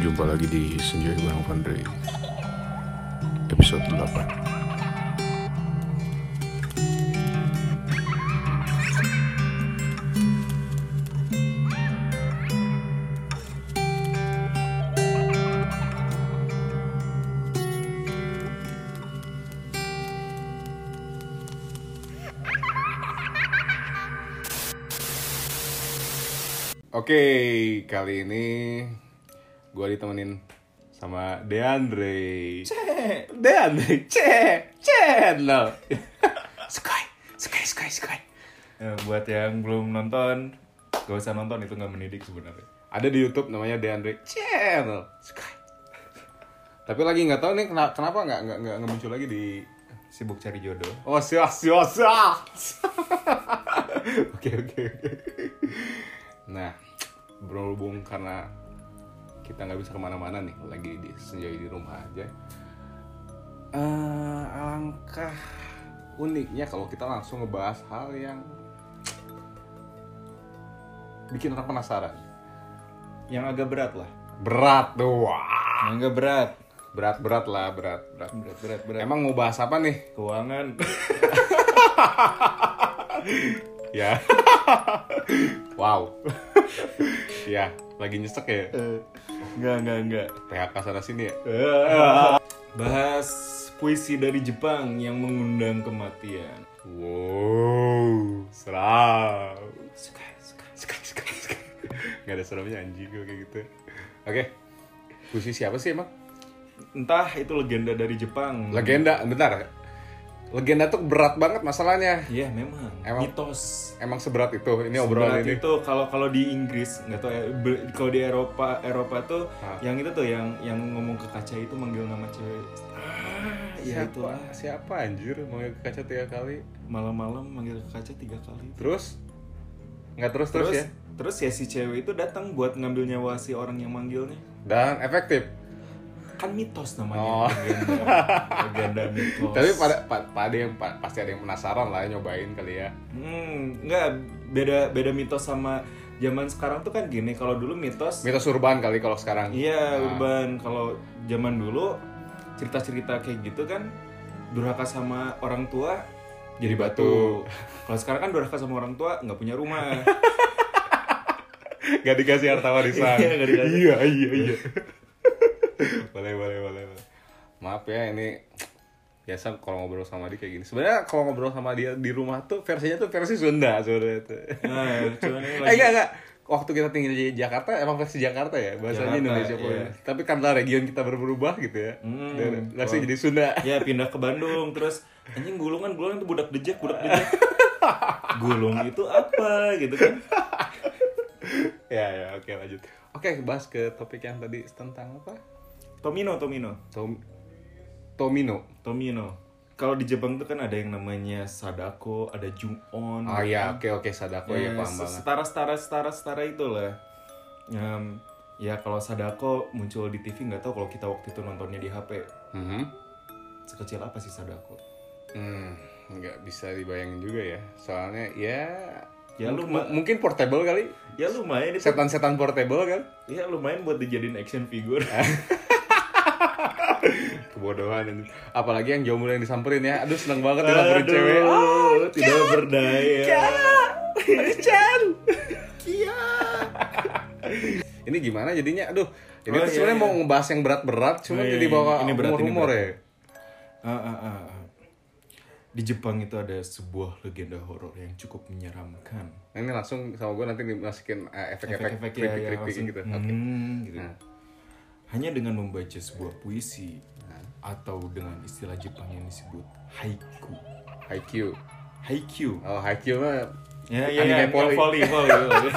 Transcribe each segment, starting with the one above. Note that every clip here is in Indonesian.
Jumpa lagi di Senja Bareng Vandre Episode 8 Oke, kali ini gue ditemenin sama Deandre. Cek. Deandre, cek, channel. Sky, Sky, Sky, Sky. Ya, buat yang belum nonton, gak usah nonton itu nggak mendidik sebenarnya. Ada di YouTube namanya Deandre Channel. Sky. Tapi lagi nggak tahu nih kena- kenapa nggak nggak nggak muncul lagi di Sibuk cari jodoh. Oh sias sias. Oke oke oke. Nah berhubung karena kita nggak bisa ke mana-mana nih lagi di senjai di rumah aja. Eh, alangkah uniknya kalau kita langsung ngebahas hal yang bikin orang penasaran. Yang agak berat lah. Berat. Yang agak berat. berat berat lah berat berat. Berat, berat, berat. Emang mau bahas apa nih? Keuangan. Ya. wow. ya, lagi nyesek ya. Enggak, enggak, enggak. PHK sana sini ya. Bahas puisi dari Jepang yang mengundang kematian. Wow, seram. Suka, suka. Sekali, sekali, sekali. Gak ada seramnya anjing gue kayak gitu. Oke. Puisi siapa sih emang? Entah itu legenda dari Jepang. Legenda, bentar. Legenda tuh berat banget masalahnya. Iya, memang. Emang- Mitos. Emang seberat itu. Ini obrolan Seberat ini. itu kalau kalau di Inggris nggak tahu ya kalau di Eropa Eropa tuh Ah. yang itu tuh yang yang ngomong ke kaca itu manggil nama cewek ah ya itu siapa? Siapa anjir mau ke kaca tiga kali? malam-malam manggil ke kaca tiga kali Terus? Nggak terus terus, ya? terus ya si cewek itu datang buat ngambil nyawa si orang yang manggilnya Dan efektif. Kan mitos namanya Oh. legenda legenda mitos Tapi pada pa- pada yang pa- pasti ada yang penasaran lah nyobain kali ya. hmm nggak beda beda mitos sama zaman sekarang tuh kan gini kalau dulu mitos Mitos urban kali kalau sekarang. Iya, Nah, urban. Kalau zaman dulu cerita-cerita kayak gitu kan durhaka sama orang tua Jadi batu. Kalau sekarang kan durhaka sama orang tua nggak punya rumah. Gak dikasih harta warisan. Iya, iya, iya, iya. Boleh, boleh, boleh. Maaf ya ini biasa kalau ngobrol sama dia kayak gini. Sebenarnya kalau ngobrol sama dia di rumah tuh versinya tuh versi Sunda sebenarnya tuh. nah, cuman ini Eh enggak enggak. Waktu kita tinggal di Jakarta emang versi Jakarta ya bahasanya Jakarta, Indonesia pun. iya. Tapi karena region kita berubah gitu ya. Hmm, Dan langsung jadi Sunda. ya pindah ke Bandung terus anjing gulungan gulungan itu budak dejek budak dejek. Gulung itu apa gitu kan? ya ya oke lanjut. Oke bahas ke topik yang tadi tentang apa? Tomino, Tomino, Tom Tomino. Tomino. Kalau di Jepang tuh kan ada yang namanya Sadako, ada Jungon. Oh ya oke oke Sadako ya, paham banget. setara setara setara setara itulah Em, ya kalau Sadako muncul di TV nggak tahu kalau kita waktu itu nontonnya di HP Mhm. sekecil apa sih Sadako Hmm, nggak bisa dibayangin juga ya. Soalnya ya Ya, lu mungkin portable kali. ya lumayan itu Setan-setan portable kan? ya lumayan buat dijadiin action figure Kebodohan ini. Apalagi yang jomblo yang disamperin ya. Aduh seneng banget disamperin cewek. Ah, tidak berdaya Chan. Kia. ini gimana jadinya? Aduh, ini Oh, iya, sebenarnya iya. mau ngebahas yang berat-berat, cuma Oh, iya, jadi iya. bawa Ini berat, ini humor-humor ya. ah, ah, ah. di Jepang itu ada sebuah legenda horor yang cukup menyeramkan Nah, ini langsung sama gue nanti dimasukin eh, efek-efek ya, creepy ya gitu. hmm, gitu. Nah. Hanya dengan membaca sebuah puisi atau dengan istilah Jepang yang disebut haiku. Haikyuu. Haiku. Oh, Haikyuu mah Ya ya Anime ya, poli. poli poli. poli.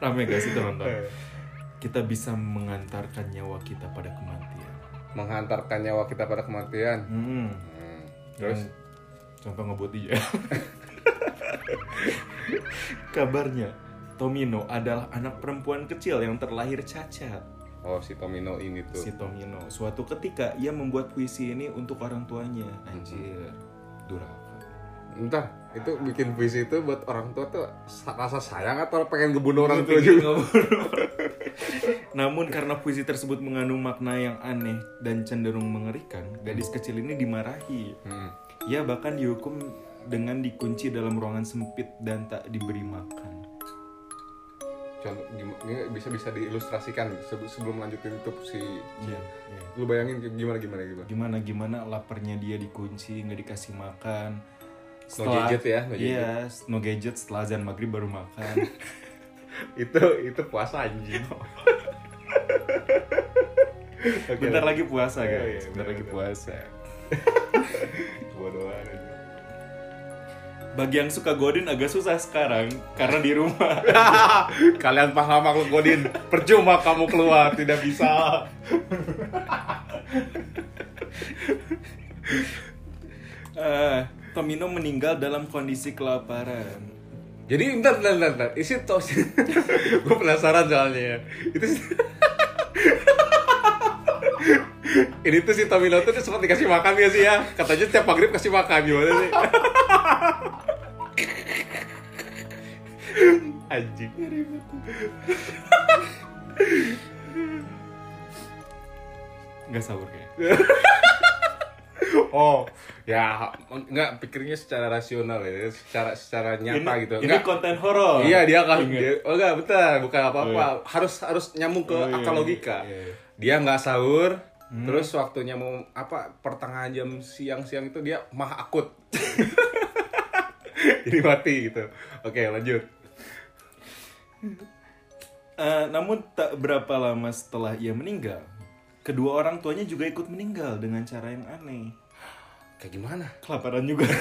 Rame guys itu nonton. Eh. Kita bisa mengantarkan nyawa kita pada kematian. menghantarkan nyawa kita pada kematian. Hmm. Hmm. Terus Yang contoh ngebuat dia. Kabarnya Tomino adalah anak perempuan kecil yang terlahir cacat. Oh si Tomino ini tuh. si Tomino. Suatu ketika ia membuat puisi ini untuk orang tuanya. Anjir, durhaka. Entar, itu bikin puisi itu buat orang tua tuh sa- rasa sayang atau pengen ngebunuh orang tua juga? Namun karena puisi tersebut mengandung makna yang aneh dan cenderung mengerikan, gadis kecil ini dimarahi. Hmm. Ia bahkan dihukum dengan dikunci dalam ruangan sempit dan tak diberi makan. Contoh ini bisa bisa diilustrasikan sebe- sebelum lanjutin itu si Iya. lu bayangin gimana gimana gimana. Gimana gimana laparnya dia dikunci, nggak dikasih makan. No gadget ya, no Iya, no gadget setelah azan maghrib baru makan. itu itu puasa anjing. Oke. Bentar lagi puasa Iya, guys, iya, bentar lagi bener-bener. puasa. Bodoh. Bagi yang suka godin agak susah sekarang karena di rumah. Kalian paham aku godin, percuma kamu keluar, tidak bisa. Eh, Tomino meninggal dalam kondisi kelaparan. Jadi bentar, bentar, bentar. Isi tos. Gue penasaran soalnya ya. Itu Ini tuh si Tomino tuh sempat dikasih makan ya sih ya. Katanya setiap maghrib kasih makan gimana sih? Anjing. Nggak sahur kayak. Oh, ya enggak pikirnya secara rasional ya, secara secara nyata ini, gitu. Ini Enggak. konten horor. Iya dia kan, dia, oh enggak betul, bukan apa-apa. Harus harus nyambung ke Oh, iya, akal iya, logika. iya, iya. Dia nggak sahur, terus waktunya mau apa pertengahan jam siang-siang itu dia mah akut. Jadi mati gitu. Oke lanjut. Eh, namun tak berapa lama setelah ia meninggal, kedua orang tuanya juga ikut meninggal dengan cara yang aneh. Kayak gimana? Kelaparan juga.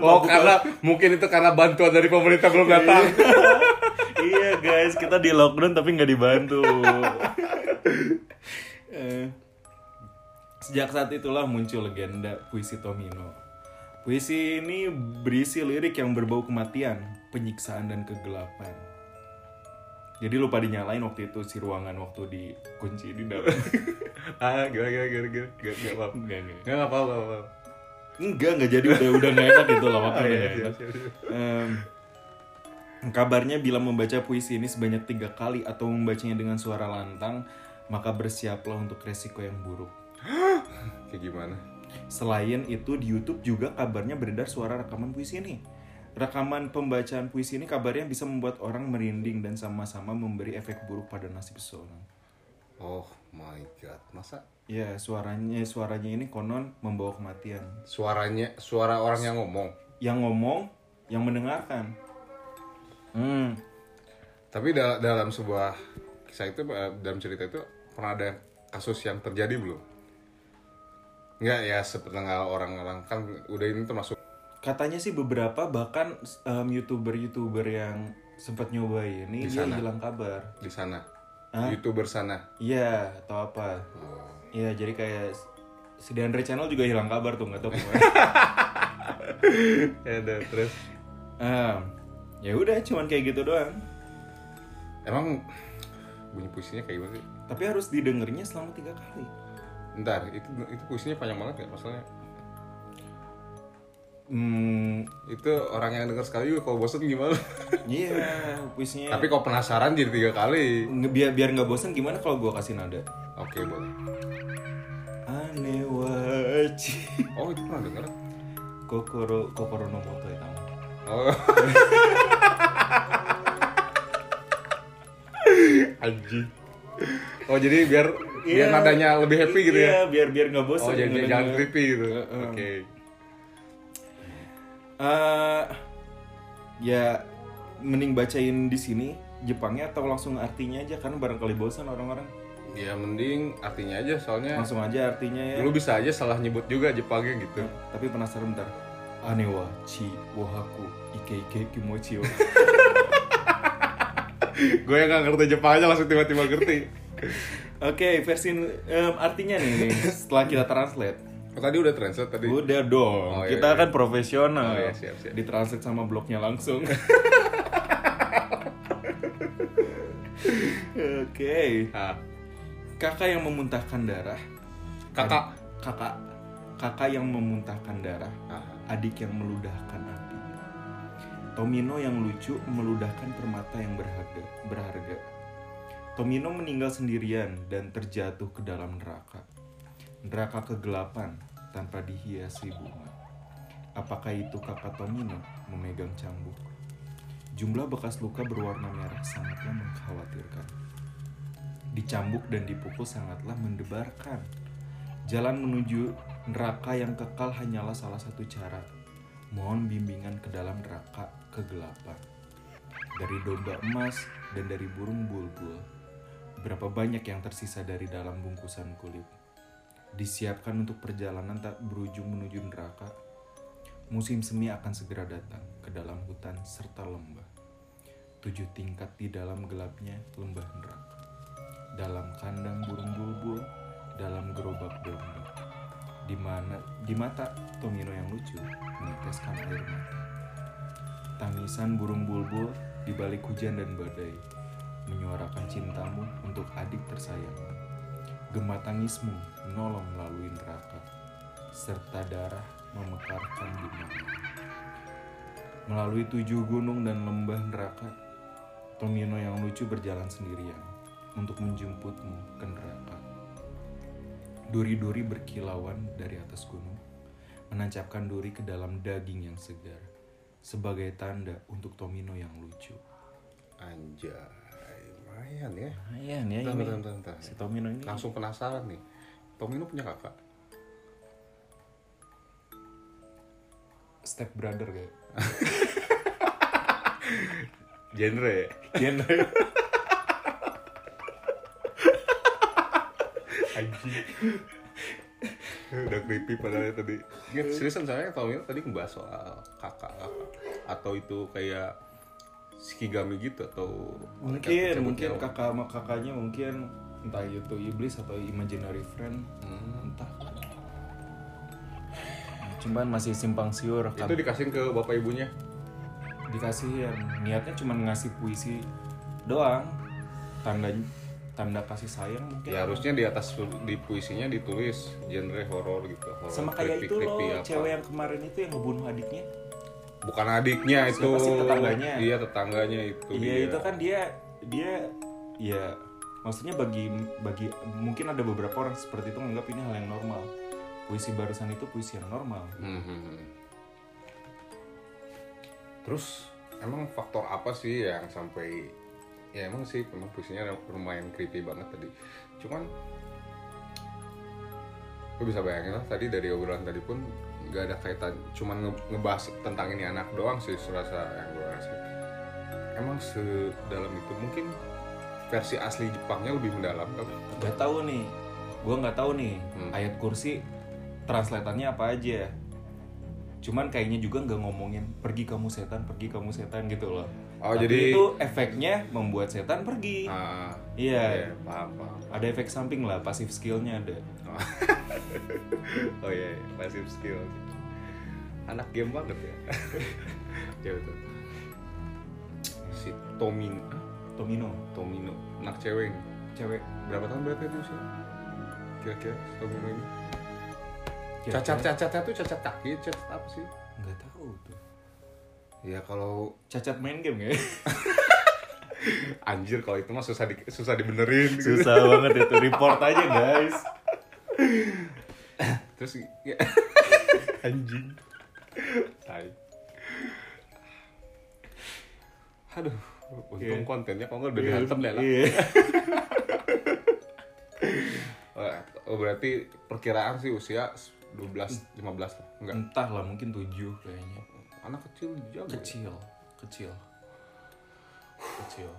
Oh karena mungkin itu karena bantuan dari pemerintah belum datang. iya guys, kita di lockdown tapi nggak dibantu. Eh, Sejak saat itulah muncul legenda puisi Tomino. Puisi ini berisi lirik yang berbau kematian, penyiksaan dan kegelapan. Jadi lupa dinyalain waktu itu si ruangan waktu dikunci di dalam. ah gimana gimana gimana gimana gak gak apa enggak, enggak. Nggak nggak apa-apa nggak apa-apa. Enggak, enggak jadi udah udah nggak enak gitu loh Ah, makanya iya, nggak siap, enak. siap, siap. Em, kabarnya bila membaca puisi ini sebanyak tiga kali atau membacanya dengan suara lantang, maka bersiaplah untuk resiko yang buruk. Kayak gimana? Selain itu di YouTube juga kabarnya beredar suara rekaman puisi ini. Rekaman pembacaan puisi ini kabarnya bisa membuat orang merinding dan sama-sama memberi efek buruk pada nasib seseorang. Oh my god, masa Ya, suaranya suaranya ini konon membawa kematian. suaranya suara orang yang ngomong? Yang ngomong, yang mendengarkan. Hmm, Tapi dal- dalam sebuah kisah itu eh, dalam cerita itu pernah ada kasus yang terjadi belum? Enggak ya sepenggal orang-orang kan udah ini termasuk Katanya sih beberapa bahkan em, youtuber-youtuber yang sempat nyobain ini Di dia sana? hilang kabar. di sana. Hah? Youtuber sana. Iya, atau apa? Oh. Iya, jadi kayak si Deandre Channel juga hilang kabar tuh nggak tahu ke mana. ya udah terus Em, ya udah, cuman kayak gitu doang. emang bunyi puisinya kayak gimana sih? Tapi harus didengernya selama tiga kali. Ntar, itu itu puisinya panjang banget ya masalahnya. Hmm, Itu orang yang denger sekali kalau bosen gimana? iya, puisinya. Tapi kalau penasaran jadi tiga kali. Biar biar nggak bosan gimana kalau gua kasih nada? Oke boleh. Ane wachi Oh itu pernah denger? kokoro kokoro no moto ya tamu. Oh. Anjing. Oh jadi biar biar Iya. nadanya lebih happy gitu ya? Iya, biar biar nggak bosan. Oh jadi jangan creepy gitu. Oke. Eh, ya mending bacain di sini Jepangnya atau langsung artinya aja karena barangkali bosan orang-orang. Ya mending artinya aja soalnya Langsung aja artinya ya. lu bisa aja salah nyebut juga Jepangnya gitu. Tapi penasaran bentar. Ane wa chi wohaku ike ike kimochi. Gue yang gak ngerti Jepang aja langsung tiba-tiba ngerti. Oke, versi em, artinya nih setelah kita translate. Oh, tadi udah translate tadi. Udah dong, Oh, iya, kita iya. kan profesional. Oh, iya, siap, siap. Ditranslate sama blognya langsung. Oke. Ah, Kakak yang memuntahkan darah. kakak. Kakak. Kakak yang memuntahkan darah. Ah, Adik yang meludahkan api. Tomino yang lucu meludahkan permata yang berharga. berharga. Tomino meninggal sendirian dan terjatuh ke dalam neraka. Neraka kegelapan tanpa dihiasi bunga. Apakah itu kakak Tomino memegang cambuk? Jumlah bekas luka berwarna merah sangatlah mengkhawatirkan. Dicambuk dan dipukul sangatlah mendebarkan. Jalan menuju neraka yang kekal hanyalah salah satu cara. Mohon bimbingan ke dalam neraka kegelapan. Dari domba emas dan dari burung bulbul. Berapa banyak yang tersisa dari dalam bungkusan kulit. Disiapkan untuk perjalanan tak berujung menuju neraka. Musim semi akan segera datang ke dalam hutan serta lembah. Tujuh tingkat di dalam gelapnya lembah neraka. Dalam kandang burung bulbul, dalam gerobak domba. Di mana di mata Tomino yang lucu meneteskan air mata. Tangisan burung bulbul di balik hujan dan badai menyuarakan cintamu untuk adik tersayang. Gema tangismu menolong melalui neraka, serta darah memekarkan di mana. Melalui tujuh gunung dan lembah neraka, Tomino yang lucu berjalan sendirian untuk menjemputmu ke neraka. Duri-duri berkilauan dari atas gunung, menancapkan duri ke dalam daging yang segar, sebagai tanda untuk Tomino yang lucu. Anjay, lumayan ya. Lumayan ya Bentar, ini. bentar, bentar, bentar. Si Tomino ini Langsung penasaran nih. Tomino punya kakak? step brother kayak. Genre ya? Genre. Anjing. Udah creepy padahal ya tadi. Ya, seriusan saya Tomino tadi ngebahas soal kakak-kakak. Atau itu kayak Shikigami gitu atau mungkin mungkin kakak sama kakaknya mungkin entah itu iblis atau imaginary friend Hmm. entah cuman masih simpang siur kan Itu dikasihin ke bapak ibunya. dikasih yang niatnya cuma ngasih puisi doang tanda tanda kasih sayang mungkin Ya harusnya di atas di puisinya ditulis genre horor gitu. Horor sama kayak creepy- itu loh apa. cewek yang kemarin itu yang ngebunuh adiknya Bukan adiknya itu. Siapa sih tetangganya? Iya tetangganya itu. iya dia. itu kan dia dia ya maksudnya bagi bagi mungkin ada beberapa orang seperti itu menganggap ini hal yang normal puisi barusan itu puisi yang normal Hmm, hmm, hmm. Terus emang faktor apa sih yang sampai ya emang sih memang puisinya lumayan creepy banget tadi. Cuman gue bisa bayangin lah tadi dari obrolan tadi pun nggak ada kaitan cuman nge- ngebahas tentang ini anak doang sih serasa yang gue rasain emang sedalam itu mungkin versi asli Jepangnya lebih mendalam kan nggak tahu nih. Gue nggak tahu nih. Hmm. ayat kursi translatannya apa aja cuman kayaknya juga nggak ngomongin pergi kamu setan pergi kamu setan gitu loh. Oh Tapi jadi itu efeknya membuat setan pergi. Ah, iya. Iya, paham paham. Ada efek samping lah pasif skillnya ada. Oh. Iya, iya. passive skill. Anak game banget ya. Ya betul si Tomin ah, Tomino. Tomino. Anak cewek cewek. Berapa tahun berarti itu sih kira-kira Tomino ini? Kira-kira- cacat-cacatnya tuh cacat kaki cacat apa sih? Nggak tahu tuh. Ya kalau cacat main game ya? Anjir kalau itu mah susah di, susah dibenerin. Gitu. susah banget itu. Report aja guys. Terus ya. anjing. Tai. Aduh untung Iya. kontennya kok nggak udah dihantem deh lah Iya. oh berarti perkiraan sih usia 12 15 lah enggak entah lah mungkin tujuh kayaknya anak kecil jago ya? kecil kecil kecil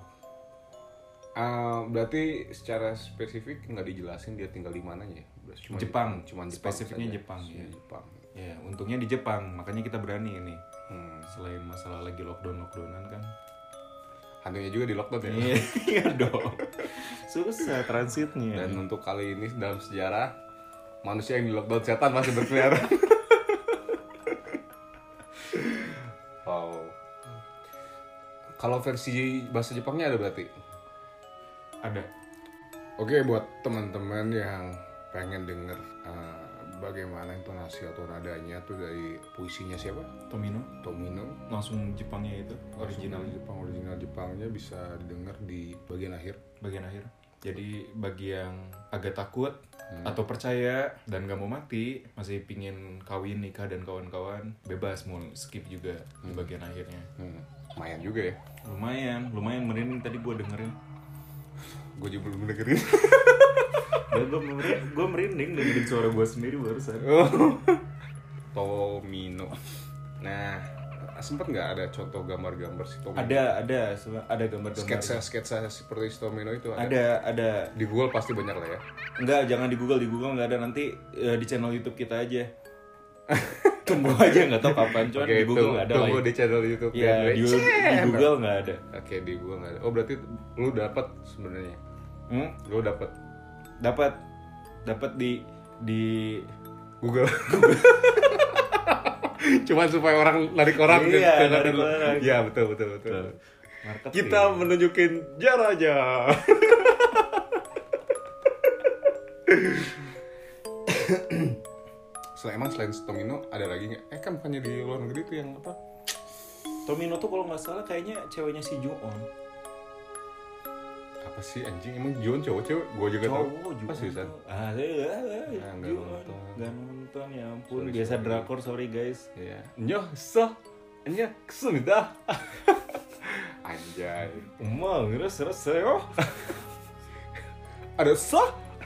Ah, berarti secara spesifik nggak dijelasin dia tinggal di mananya ya cuma Jepang. cuma Jepang Spesifiknya saja. Jepang, ya. Jepang ya untungnya di Jepang makanya kita berani ini hmm. selain masalah lagi lockdown lockdownan kan hantunya juga di lockdown ya? Iya. Iya dong. Susah transitnya. Dan untuk kali ini dalam sejarah manusia yang di lockdown setan masih berkeliaran. Wow. Kalau versi bahasa Jepangnya ada berarti? Ada. Oke buat teman-teman yang pengen denger uh, bagaimana intonasi atau nadanya tuh dari puisinya siapa? Tomino Tomino. langsung Jepangnya itu Original original Jepang, original Jepangnya bisa didengar di bagian akhir. bagian akhir jadi bagi yang agak takut Hmm. atau percaya dan gak mau mati masih pingin kawin nikah dan kawan-kawan bebas mau skip juga di bagian akhirnya Hmm, lumayan juga ya. lumayan lumayan merinding tadi gue dengerin Gue juga belum dengerin. ya gue merinding, gue merinding dengerin suara gue sendiri barusan Tomino. Nah, sempet nggak ada contoh gambar-gambar si Tomino? ada ada ada gambar-gambar Sketsa-sketsa seperti si Tomino itu ada. ada ada Di Google pasti banyak lah ya. Enggak, jangan di Google, di Google nggak ada nanti eh, di channel YouTube kita aja. Tunggu aja nggak tahu kapan, cuman Oke, di Google nggak ada tunggu lagi. di channel YouTube Ya, di, di Channel. Google nggak ada. Oke, di Google nggak ada. Oh, berarti lu dapat sebenarnya. Hmm? Lu dapat Dapat dapat di di Google. Cuman supaya orang narik orang Iya, ke- narik orang. Iya, betul betul betul. marketing. Kita menunjukin jaraknya. Selain emang selain Tomino ada lagi nggak? Eh kan bukannya di luar negeri tuh yang apa? Tomino tuh kalau nggak salah kayaknya ceweknya si Joon. Apa sih anjing? Emang John cowok cewek? Gua juga tahu. Cowok juga. Pas seriusan? Ah, eh, eh, eh, Ah, nonton. Nggak nonton ya ampun. Sorry, Biasa sorry. drakor, sorry guys. Iya. Nyo, so. Nya, kesumida. Anjay. Emang, terus terus saya. Ada so?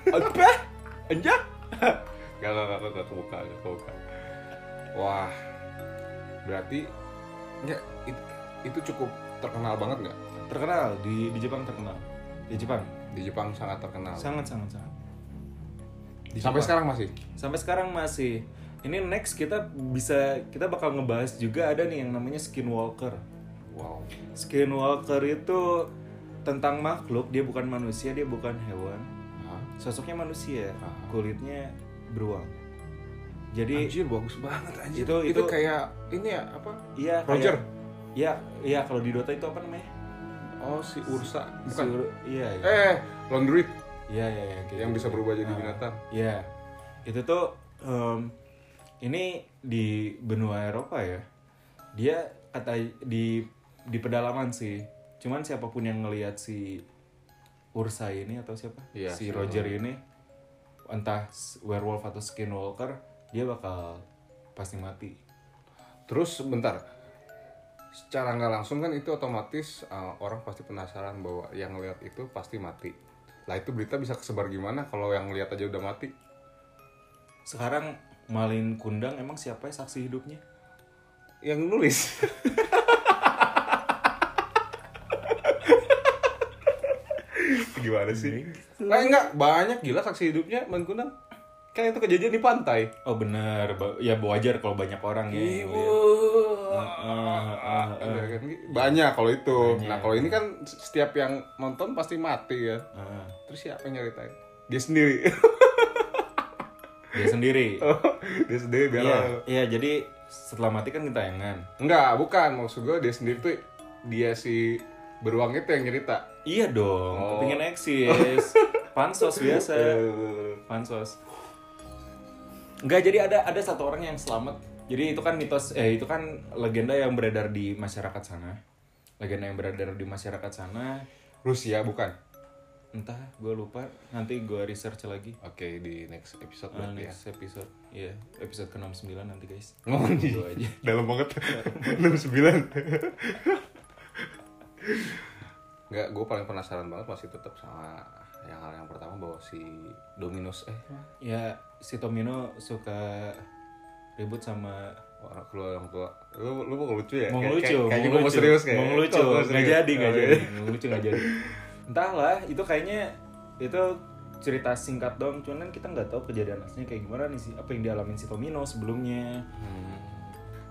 Apa? Anjay. Gak, gak, gak, gak kebuka, gak kebuka. Wah, berarti nggak it- itu cukup terkenal banget nggak? Terkenal di di Jepang terkenal. Di Jepang. Di Jepang sangat terkenal. Sangat sangat sangat. Di Sampai Jepang. sekarang masih. Sampai sekarang masih. Ini next kita bisa kita bakal ngebahas juga ada nih yang namanya skinwalker. Wow. Skinwalker itu tentang makhluk, dia bukan manusia, dia bukan hewan. Hah? Sosoknya manusia, kulitnya beruang. Jadi Anjir bagus banget anjir. Itu- itu, itu- kayak ini ya apa? iya Roger. Iya, iya kalau di Dota itu apa namanya? Oh si Ursa. Si Bukan. Ur- iya, iya. Eh, Laundry Iya, iya, iya, kayak yang gitu. bisa berubah jadi Ah. binatang. Iya, itu tuh em, ini di benua Eropa ya. Dia kata di di pedalaman sih. Cuman siapa pun yang ngelihat si Ursa ini atau siapa? Iya, si si Roger ini entah werewolf atau skinwalker, dia bakal pasti mati. Terus bentar. Secara nggak langsung kan itu otomatis uh, orang pasti penasaran bahwa yang ngeliat itu pasti mati. Lah itu berita bisa kesebar gimana kalau yang ngeliat aja udah mati? Sekarang Malin Kundang emang siapa ya saksi hidupnya? Yang nulis. gimana sih? Nah, enggak banyak gila saksi hidupnya Mangkunang. Kan itu kejadian di pantai. Oh benar, ya wajar kalau banyak orang ya. ah, ah. Ada kan? Banyak kalau itu. Banyak. Nah kalau ini kan setiap yang nonton pasti mati ya. Terus siapa yang nyeritain? Dia sendiri. Dia sendiri. dia sendiri biar Iya, iya jadi setelah mati kan kentayangan. Enggak, bukan. Maksud gue dia sendiri tuh dia si beruang itu yang cerita. Iya dong, Oh. pengen eksis. Pansos biasa. Eh, Pansos. Enggak, jadi ada ada satu orang yang selamat. Jadi itu kan mitos eh itu kan legenda yang beredar di masyarakat sana. Legenda yang beredar di masyarakat sana. Rusia bukan? Entah, gue lupa. Nanti gue research lagi. Oke di next episode Ah, berarti ya. next episode. Iya, episode ke-69 nanti guys. Oh, Itu aja. Dalam banget. 69. Enggak, gue paling penasaran banget masih tetap sama yang hal yang pertama bahwa si Dominos eh Ya, si Tomino suka ribut sama orang keluar orang tua. Lu lu mau lucu ya? mau Kayak- lucu, kayak- kayaknya mau lucu, serius kayak. mau lucu, nggak jadi, nggak jadi, mau lucu nggak jadi. Entahlah, itu kayaknya itu cerita singkat dong, cuman kan kita nggak tahu kejadian aslinya kayak gimana nih sih, apa yang dialamin si Tomino sebelumnya. Hmm.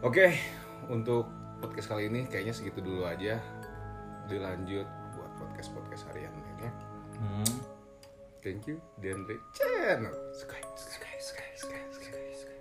Oke, untuk podcast kali ini kayaknya segitu dulu aja. Dilanjut buat podcast podcast harian lainnya. Hmm. Thank you, Dendre Channel. Sky, sky, sky, sky, sky, sky.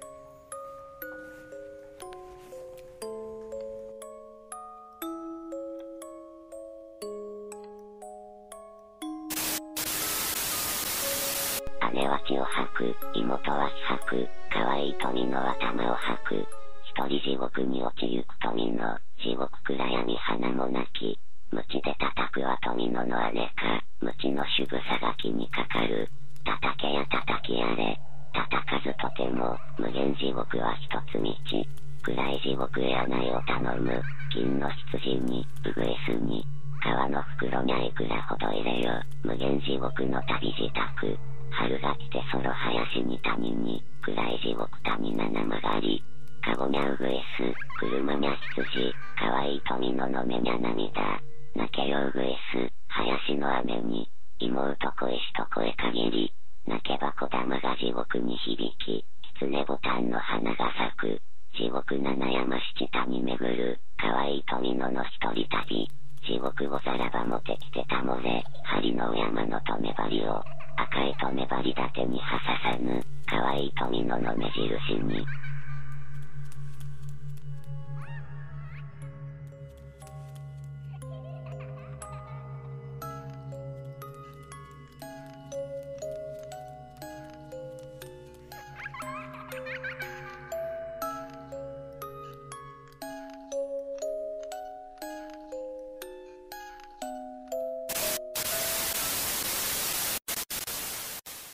姉は血を吐く、妹は死吐く、可愛い富の頭を吐く。一人地獄に落ちゆく富の、地獄暗闇花もなき。無知で叩くは富野の姉か、無知の主婦さが気にかかる。叩けや叩きやれ。叩かずとても、無限地獄は一つ道。暗い地獄へないを頼む。金の羊に、ウグイスに、川の袋にゃいくらほど入れよ。無限地獄の旅支度。春が来てその林に谷に、暗い地獄谷七曲がり。カゴにゃうぐいす、車にゃ羊、かわいい富野の目にゃ涙。泣けようぐいす、林の雨に、妹恋しと声限り。泣けば小玉が地獄に響き、狐ボタンの花が咲く。地獄七山七谷巡る、かわい富野の一人旅。地獄ござらばもてきてたもれ、針の山の止め針を、赤い止め針立てにはささぬ、かわいい富野の目印に、